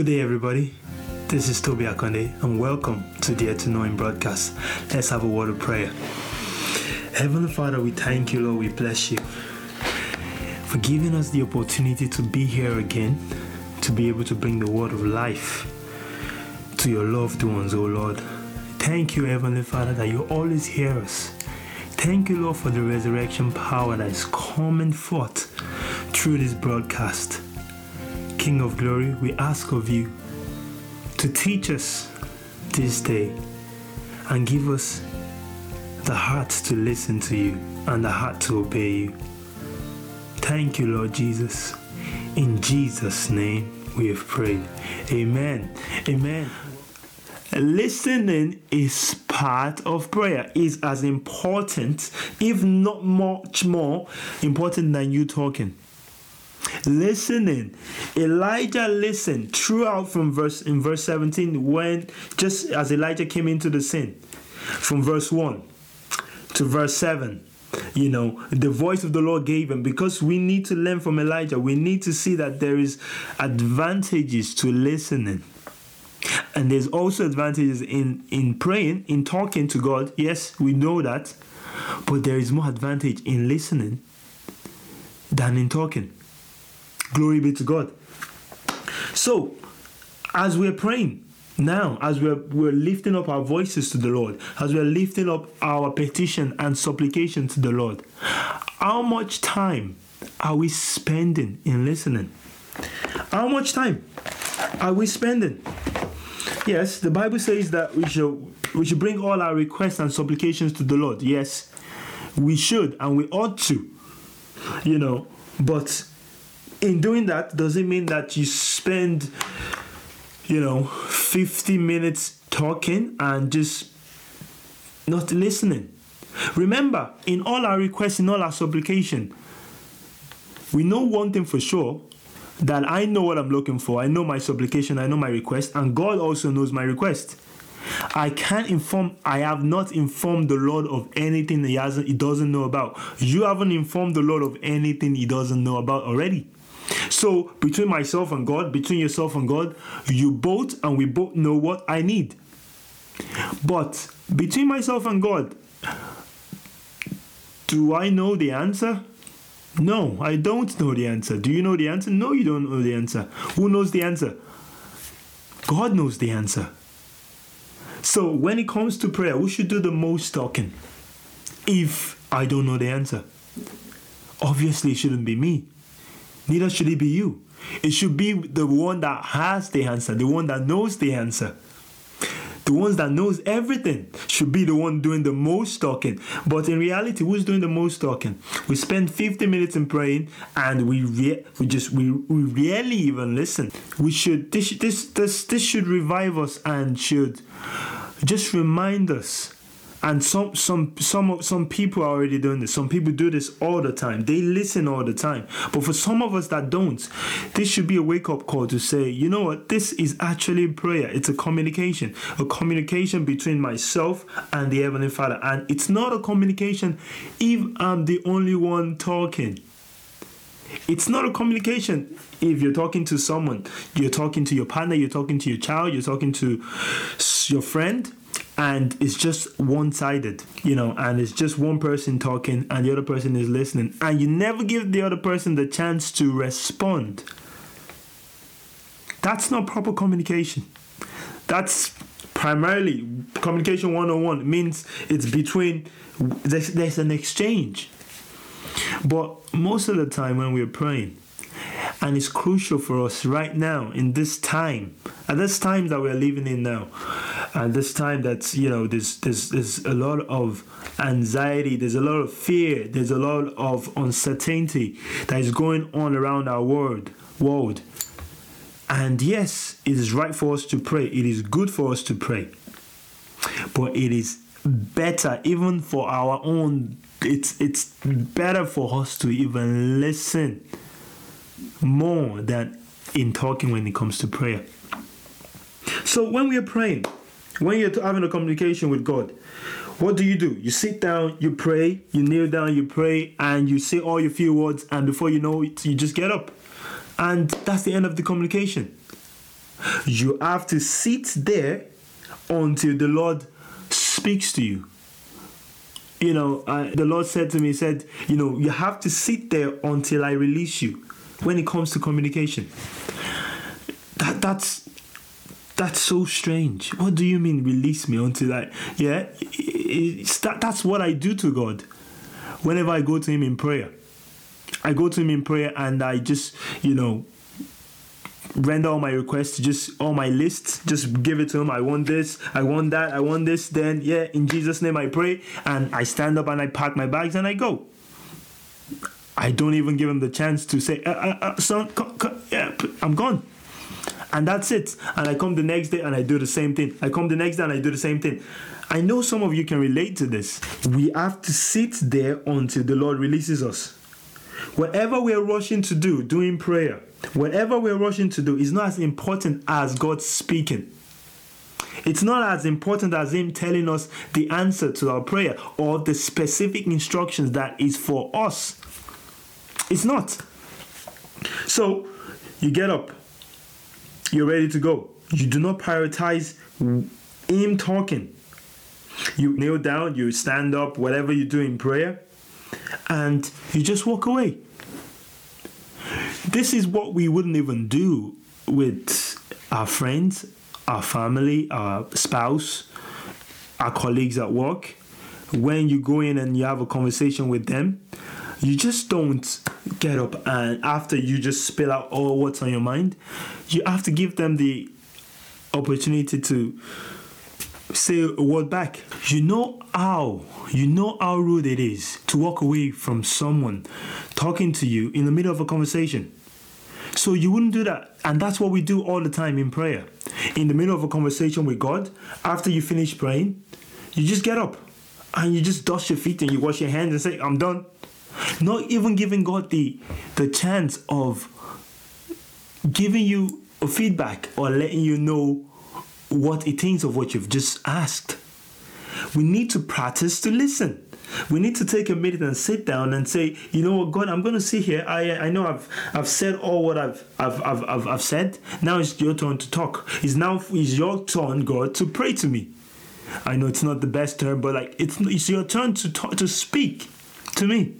Good day, everybody. This is Toby Akonde, and welcome to Dare to Know Him broadcast. Let's have a word of prayer. Heavenly Father, we thank you, Lord. We bless you for giving us the opportunity to be here again, to be able to bring the word of life to your loved ones, oh Lord. Thank you, Heavenly Father, that you always hear us. Thank you, Lord, for the resurrection power that is coming forth through this broadcast. King of glory, we ask of you to teach us this day and give us the heart to listen to you and the heart to obey you. Thank you, Lord Jesus. In Jesus' name we have prayed. Amen. Amen. Listening is part of prayer, is as important, if not much more important than you talking listening. Elijah listened throughout from verse in verse 17 when just as elijah came into the scene. From verse 1 to verse 7 you know the voice of the lord gave him. Because we need to learn from elijah we need to see that there is advantages to listening. And there's also advantages in in praying in talking to god. Yes we know that. But there is more advantage in listening than in talking Glory be to God. So, as we're praying now, as we're, we're lifting up our voices to the Lord, as we're lifting up our petition and supplication to the Lord, how much time are we spending in listening? How much time are we spending? Yes, the Bible says that we should we should bring all our requests and supplications to the Lord. Yes, we should and we ought to. You know, but in doing that, does it mean that you spend, you know, 50 minutes talking and just not listening? Remember, in all our requests, in all our supplication, we know one thing for sure that I know what I'm looking for. I know my supplication, I know my request, and God also knows my request. I can't inform I have not informed the Lord of anything he hasn't he doesn't know about. You haven't informed the Lord of anything he doesn't know about already. So between myself and God, between yourself and God, you both and we both know what I need. But between myself and God, do I know the answer? No, I don't know the answer. Do you know the answer? No, you don't know the answer. Who knows the answer? God knows the answer. So when it comes to prayer, who should do the most talking? If I don't know the answer, obviously it shouldn't be me. Neither should it be you. It should be the one that has the answer, the one that knows the answer. The ones that knows everything should be the one doing the most talking. But in reality, who's doing the most talking? We spend 50 minutes in praying and we re- we just we, we rarely even listen. We should this this this this should revive us and should just remind us and some some some some people are already doing this. Some people do this all the time. They listen all the time. But for some of us that don't this should be a wake-up call to say you know what? This is actually prayer. It's a communication. A communication between myself and the heavenly father. And it's not a communication if i'm the only one talking. It's not a communication if you're talking to someone. You're talking to your partner. You're talking to your child. You're talking to your friend and it's just one sided, you know, and it's just one person talking and the other person is listening, and you never give the other person the chance to respond. That's not proper communication. That's primarily communication 101 means it's between there's, there's an exchange. But most of the time when we're praying, and it's crucial for us right now in this time, at this time that we're living in now, and this time that's you know there's there's there's a lot of anxiety there's a lot of fear there's a lot of uncertainty that is going on around our world world. And yes it is right for us to pray. It is good for us to pray. But it is better even for our own it's it's better for us to even listen more than in talking when it comes to prayer so when we are praying when you're having a communication with God, what do you do? You sit down, you pray, you kneel down, you pray, and you say all your few words, and before you know it, you just get up. And that's the end of the communication. You have to sit there until the Lord speaks to you. You know, uh, the Lord said to me, said, you know, you have to sit there until I release you when it comes to communication. That that's that's so strange. What do you mean release me until I yeah? It's that, that's what I do to God. Whenever I go to him in prayer. I go to him in prayer and I just, you know, render all my requests, just all my lists, just give it to him. I want this, I want that, I want this. Then, yeah, in Jesus' name I pray and I stand up and I pack my bags and I go. I don't even give him the chance to say, uh, uh, uh, son, yeah, I'm gone. And that's it. And I come the next day and I do the same thing. I come the next day and I do the same thing. I know some of you can relate to this. We have to sit there until the Lord releases us. Whatever we're rushing to do, doing prayer, whatever we're rushing to do is not as important as God speaking. It's not as important as Him telling us the answer to our prayer or the specific instructions that is for us. It's not. So you get up, you're ready to go. You do not prioritize Him talking. You kneel down, you stand up, whatever you do in prayer, and you just walk away. This is what we wouldn't even do with our friends, our family, our spouse, our colleagues at work. When you go in and you have a conversation with them, you just don't get up and after you just spill out all what's on your mind, you have to give them the opportunity to say a word back. You know how, you know how rude it is to walk away from someone talking to you in the middle of a conversation. So you wouldn't do that. And that's what we do all the time in prayer. In the middle of a conversation with God, after you finish praying, you just get up and you just dust your feet and you wash your hands and say, I'm done. Not even giving God the the chance of giving you a feedback or letting you know what he thinks of what you've just asked. We need to practice to listen. We need to take a minute and sit down and say, you know what, God, I'm going to sit here. I I know I've I've said all what I've I've I've, I've, I've said. Now it's your turn to talk. It's now it's your turn, God, to pray to me. I know it's not the best term, but like it's it's your turn to talk to speak to me.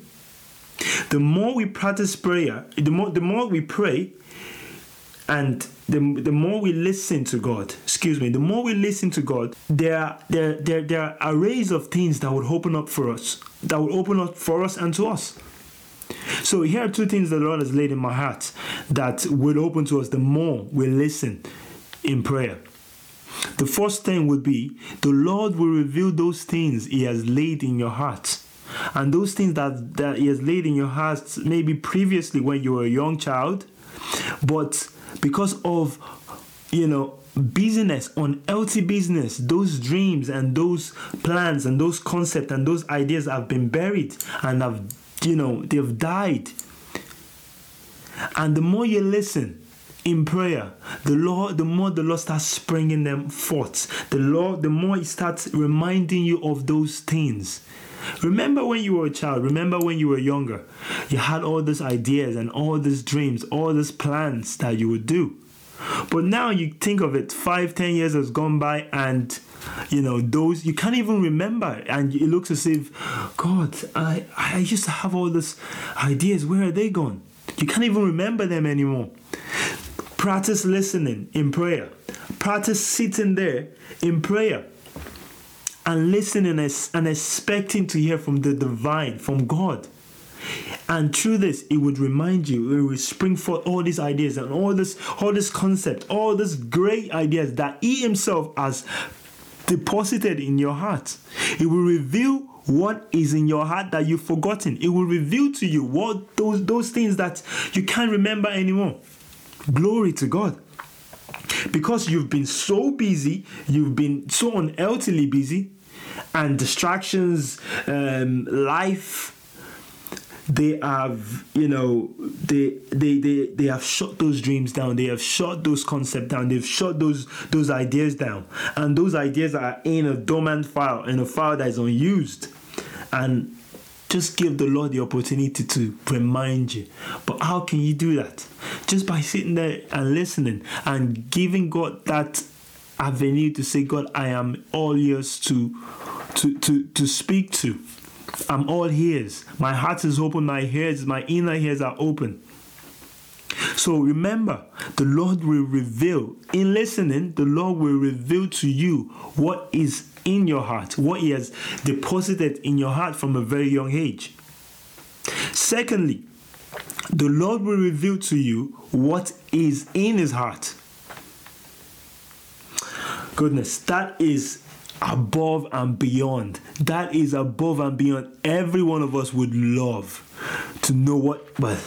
The more we practice prayer, the more the more we pray, and the, the more we listen to God, excuse me, the more we listen to God, there are, there, there, there are arrays of things that would open up for us, that would open up for us and to us. So here are two things the Lord has laid in my heart that will open to us the more we listen in prayer. The first thing would be the Lord will reveal those things He has laid in your heart. And those things that, that He has laid in your heart, maybe previously when you were a young child, but because of you know business on unhealthy business those dreams and those plans and those concepts and those ideas have been buried and have you know they've died. And the more you listen in prayer the lord the more the lord starts springing them forth. The lord the more he starts reminding you of those things Remember when you were a child, remember when you were younger. You had all these ideas and all these dreams, all these plans that you would do. But now you think of it, five, ten years has gone by, and you know those you can't even remember, and it looks as if, God, I I used to have all these ideas. Where are they gone? You can't even remember them anymore. Practice listening in prayer. Practice sitting there in prayer and listening and expecting to hear from the divine, from God. And through this, it would remind you, it would spring forth all these ideas and all this, all this concept, all these great ideas that He Himself has deposited in your heart. It will reveal what is in your heart that you've forgotten. It will reveal to you what those those things that you can't remember anymore. Glory to God because you've been so busy, you've been so unhealthily busy, and distractions, um, life, they have you know they they they they have shut those dreams down they have shut those concepts down they've shut those those ideas down and those ideas are in a dormant file in a file that is unused and Just give the Lord the opportunity to remind you. But how can you do that? Just by sitting there and listening and giving God that avenue to say, God, I am all yours to to to to speak to. I'm all ears. My heart is open, my ears, my inner ears are open. So remember, the Lord will reveal, in listening, the Lord will reveal to you what is in your heart, what He has deposited in your heart from a very young age. Secondly, the Lord will reveal to you what is in His heart. Goodness, that is above and beyond. That is above and beyond. Every one of us would love to know what, but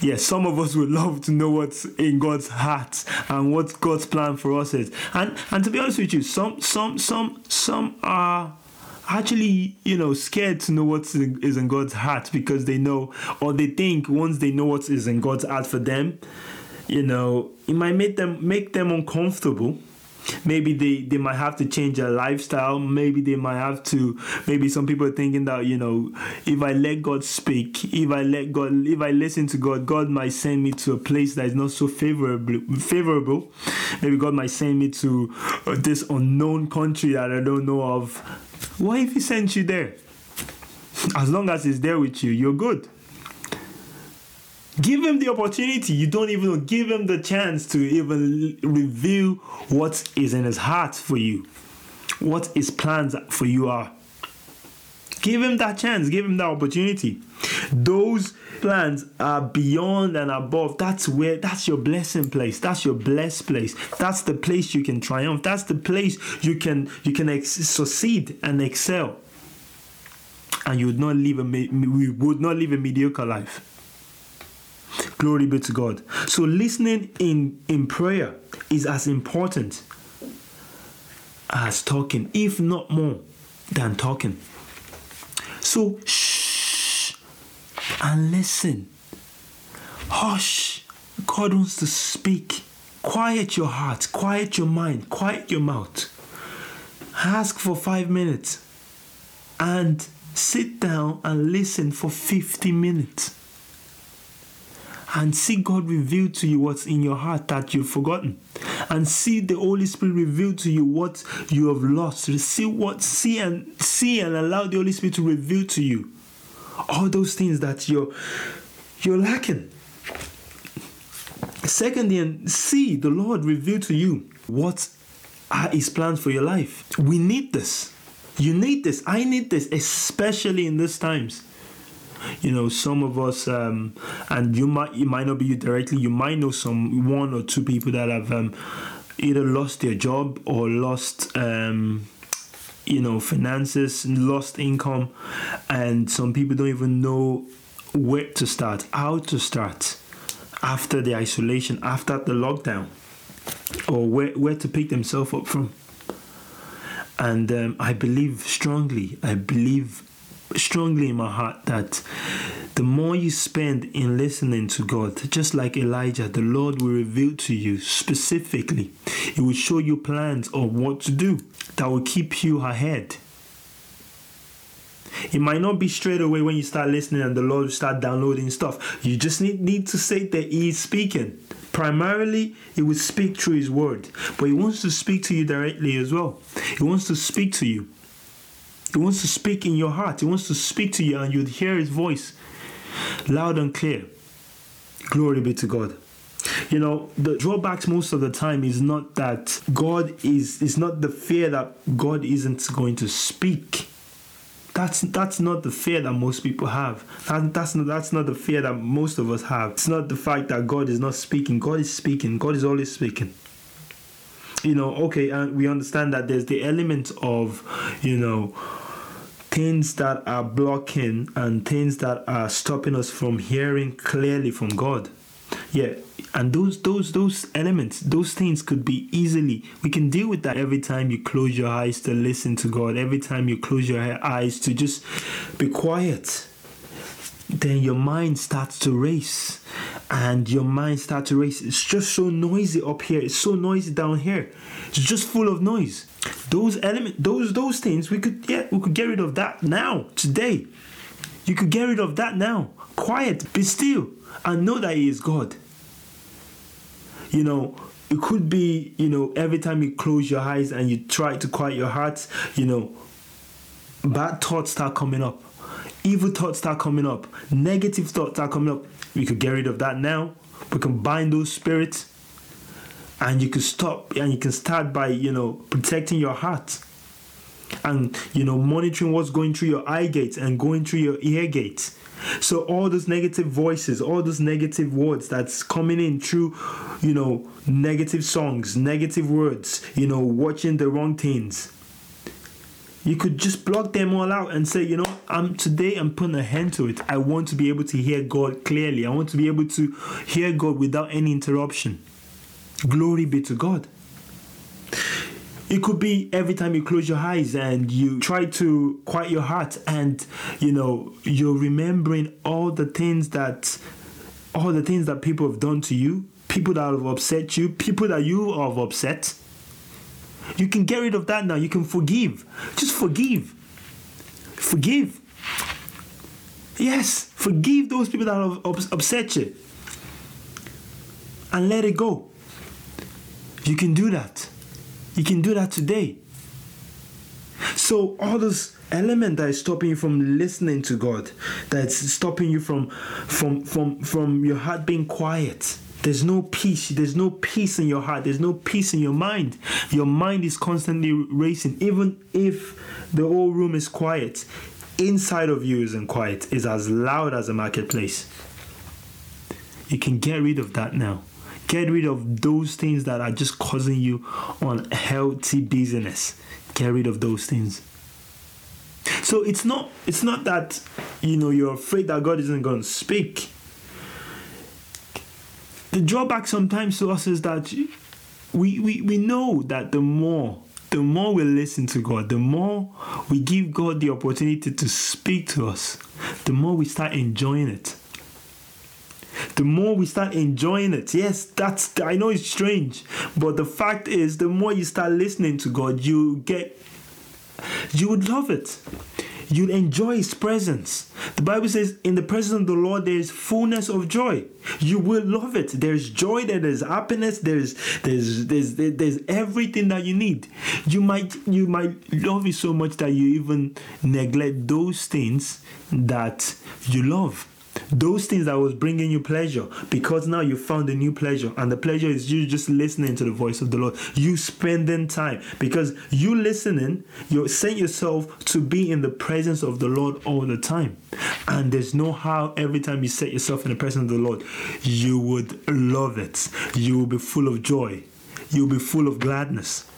yeah, some of us would love to know what's in God's heart and what God's plan for us is. And and to be honest with you, some some some some are actually you know scared to know what is in God's heart because they know or they think once they know what is in God's heart for them, you know, it might make them make them uncomfortable maybe they they might have to change their lifestyle. Maybe they might have to maybe some people are thinking that you know if i let god speak if i let god if i listen to god god might send me to a place that is not so favorable favorable. Maybe god might send me to uh, this unknown country that i don't know of. What if he sends you there? As long as he's there with you you're good Give him the opportunity. You don't even give him the chance to even reveal what is in his heart for you, what his plans for you are. Give him that chance, give him that opportunity. Those plans are beyond and above. That's where that's your blessing place. That's your blessed place. That's the place you can triumph. That's the place you can you can ex- succeed and excel. And you would not live a we would not live a mediocre life. Glory be to God. So listening in in prayer is as important as talking, if not more than talking. So shh and listen. Hush. God wants to speak. Quiet your heart, quiet your mind, quiet your mouth. Ask for five minutes and sit down and listen for 50 minutes and see God reveal to you what's in your heart that you've forgotten. And see the Holy Spirit reveal to you what you have lost. See what see and see and allow the Holy Spirit to reveal to you all those things that you're you're lacking. Secondly, and see the Lord reveal to you what are his plans for your life. We need this. You need this. I need this, especially in these times you know some of us um, and you might it might not be you directly you might know some one or two people that have um, either lost their job or lost um, you know finances lost income and some people don't even know where to start how to start after the isolation after the lockdown or where, where to pick themselves up from. And um, i believe strongly i believe strongly in my heart that the more you spend in listening to God, just like Elijah, the Lord will reveal to you specifically. It will show you plans of what to do that will keep you ahead. It might not be straight away when you start listening and the Lord will start downloading stuff. You just need, need to say that He is speaking. Primarily, He will speak through His word, but He wants to speak to you directly as well. He wants to speak to you. He wants to speak in your heart. He wants to speak to you and you'd hear his voice loud and clear. Glory be to God. You know, the drawbacks most of the time is not that God is is not the fear that God isn't going to speak. That's that's not the fear that most people have. That, that's not that's not the fear that most of us have. It's not the fact that God is not speaking. God is speaking. God is always speaking you know okay and we understand that there's the element of you know things that are blocking and things that are stopping us from hearing clearly from God. Yeah, and those those those elements, those things could be easily we can deal with that every time you close your eyes to listen to God, every time you close your eyes to just be quiet. then your mind starts to race and your mind starts to race it's just so noisy up here it's so noisy down here it's just full of noise those element those those things we could yeah we could get rid of that now today. You could get rid of that now. Quiet be still and know that he is god. You know it could be you know every time you close your eyes and you try to quiet your heart you know bad thoughts start coming up. Evil thoughts start coming up. Negative thoughts start coming up. We could get rid of that now. We can bind those spirits and you can stop and you can start by you know protecting your heart and you know monitoring what's going through your eye gates and going through your ear gates. So all those negative voices all those negative words that's coming in through you know negative songs negative words you know watching the wrong things you could just block them all out and say you know i'm today i'm putting a hand to it. I want to be able to hear god clearly. I want to be able to hear god without any interruption glory be to god. It could be every time you close your eyes and you try to quiet your heart and you know you're remembering all the things that all the things that people have done to you people that have upset you people that you have upset. You can get rid of that now. You can forgive. Just forgive. Forgive. Yes forgive those people that have upset you. And let it go you can do that you can do that today. So all those element that is stopping you from listening to God, that's stopping you from from from from your heart being quiet. There's no peace. There's no peace in your heart. There's no peace in your mind. Your mind is constantly racing. Even if the whole room is quiet, inside of you isn't quiet. Is as loud as a marketplace. You can get rid of that now. Get rid of those things that are just causing you unhealthy business. Get rid of those things. So it's not it's not that you know you're afraid that God isn't going to speak. The drawback sometimes to us is that we, we, we know that the more the more we listen to God, the more we give God the opportunity to speak to us, the more we start enjoying it the more we start enjoying it. Yes, that's I know it's strange, but the fact is, the more you start listening to God, you get you would love it. You'd enjoy His presence. The Bible says, "In the presence of the Lord, there is fullness of joy." You will love it. There's joy. There's happiness. There's there's there's there's everything that you need. You might you might love it so much that you even neglect those things that you love those things that was bringing you pleasure because now you found a new pleasure and the pleasure is you just listening to the voice of the lord. You spending time because you listening you set yourself to be in the presence of the lord all the time. And there's no how every time you set yourself in the presence of the lord you would love it. You will be full of joy. You'll be full of gladness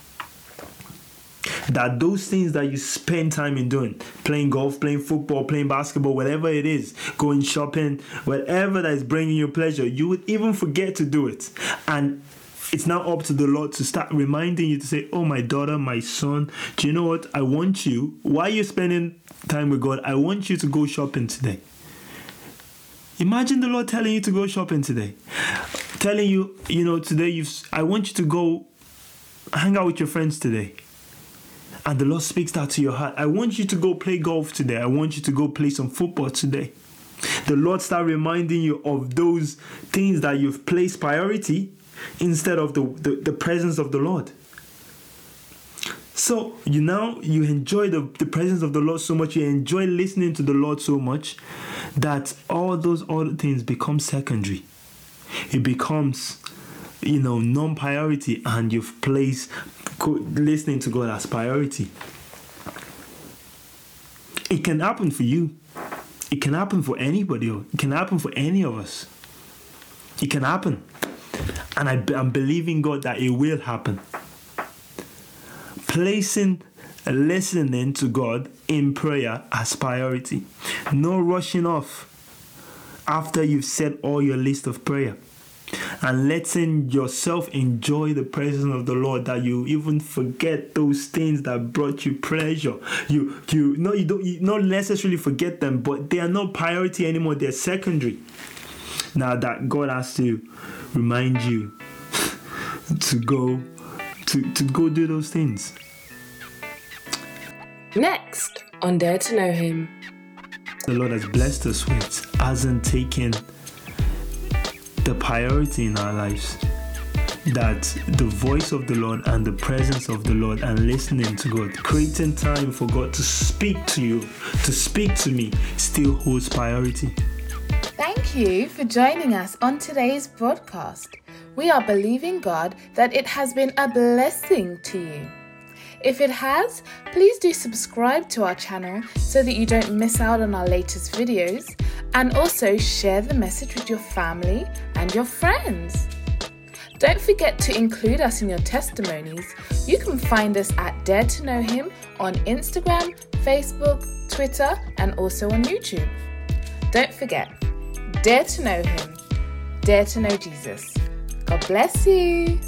that those things that you spend time in doing playing golf playing football playing basketball whatever it is going shopping whatever that is bringing you pleasure you would even forget to do it and it's now up to the Lord to start reminding you to say, Oh, my daughter, my son, do you know what? I want you, while you're spending time with God, I want you to go shopping today. Imagine the Lord telling you to go shopping today. Telling you, you know, today you I want you to go hang out with your friends today and the Lord speaks that to your heart. I want you to go play golf today. I want you to go play some football today. The Lord start reminding you of those things that you've placed priority instead of the, the, the presence of the Lord. So you now you enjoy the, the presence of the Lord so much, you enjoy listening to the Lord so much that all those other things become secondary. It becomes you know non-priority and you've placed listening to God as priority. It can happen for you. It can happen for anybody. Oh. It can happen for any of us. It can happen. And I, I'm believing God that it will happen. Placing listening to God in prayer as priority. No rushing off after you've said all your list of prayer. And letting yourself enjoy the presence of the Lord that you even forget those things that brought you pleasure. You you no you don't you not necessarily forget them, but they are not priority anymore, they're secondary. Now that God has to remind you to go to, to go do those things. Next on Dare to Know Him. The Lord has blessed us with hasn't taken the priority in our lives. That the voice of the Lord and the presence of the Lord and listening to God, creating time for God to speak to you, to speak to me, still holds priority. Thank you for joining us on today's broadcast. We are believing God that it has been a blessing to you. If it has, please do subscribe to our channel so that you don't miss out on our latest videos and also share the message with your family and your friends. Don't forget to include us in your testimonies. You can find us at Dare to Know Him on Instagram, Facebook, Twitter, and also on YouTube. Don't forget, Dare to Know Him, Dare to Know Jesus. God bless you.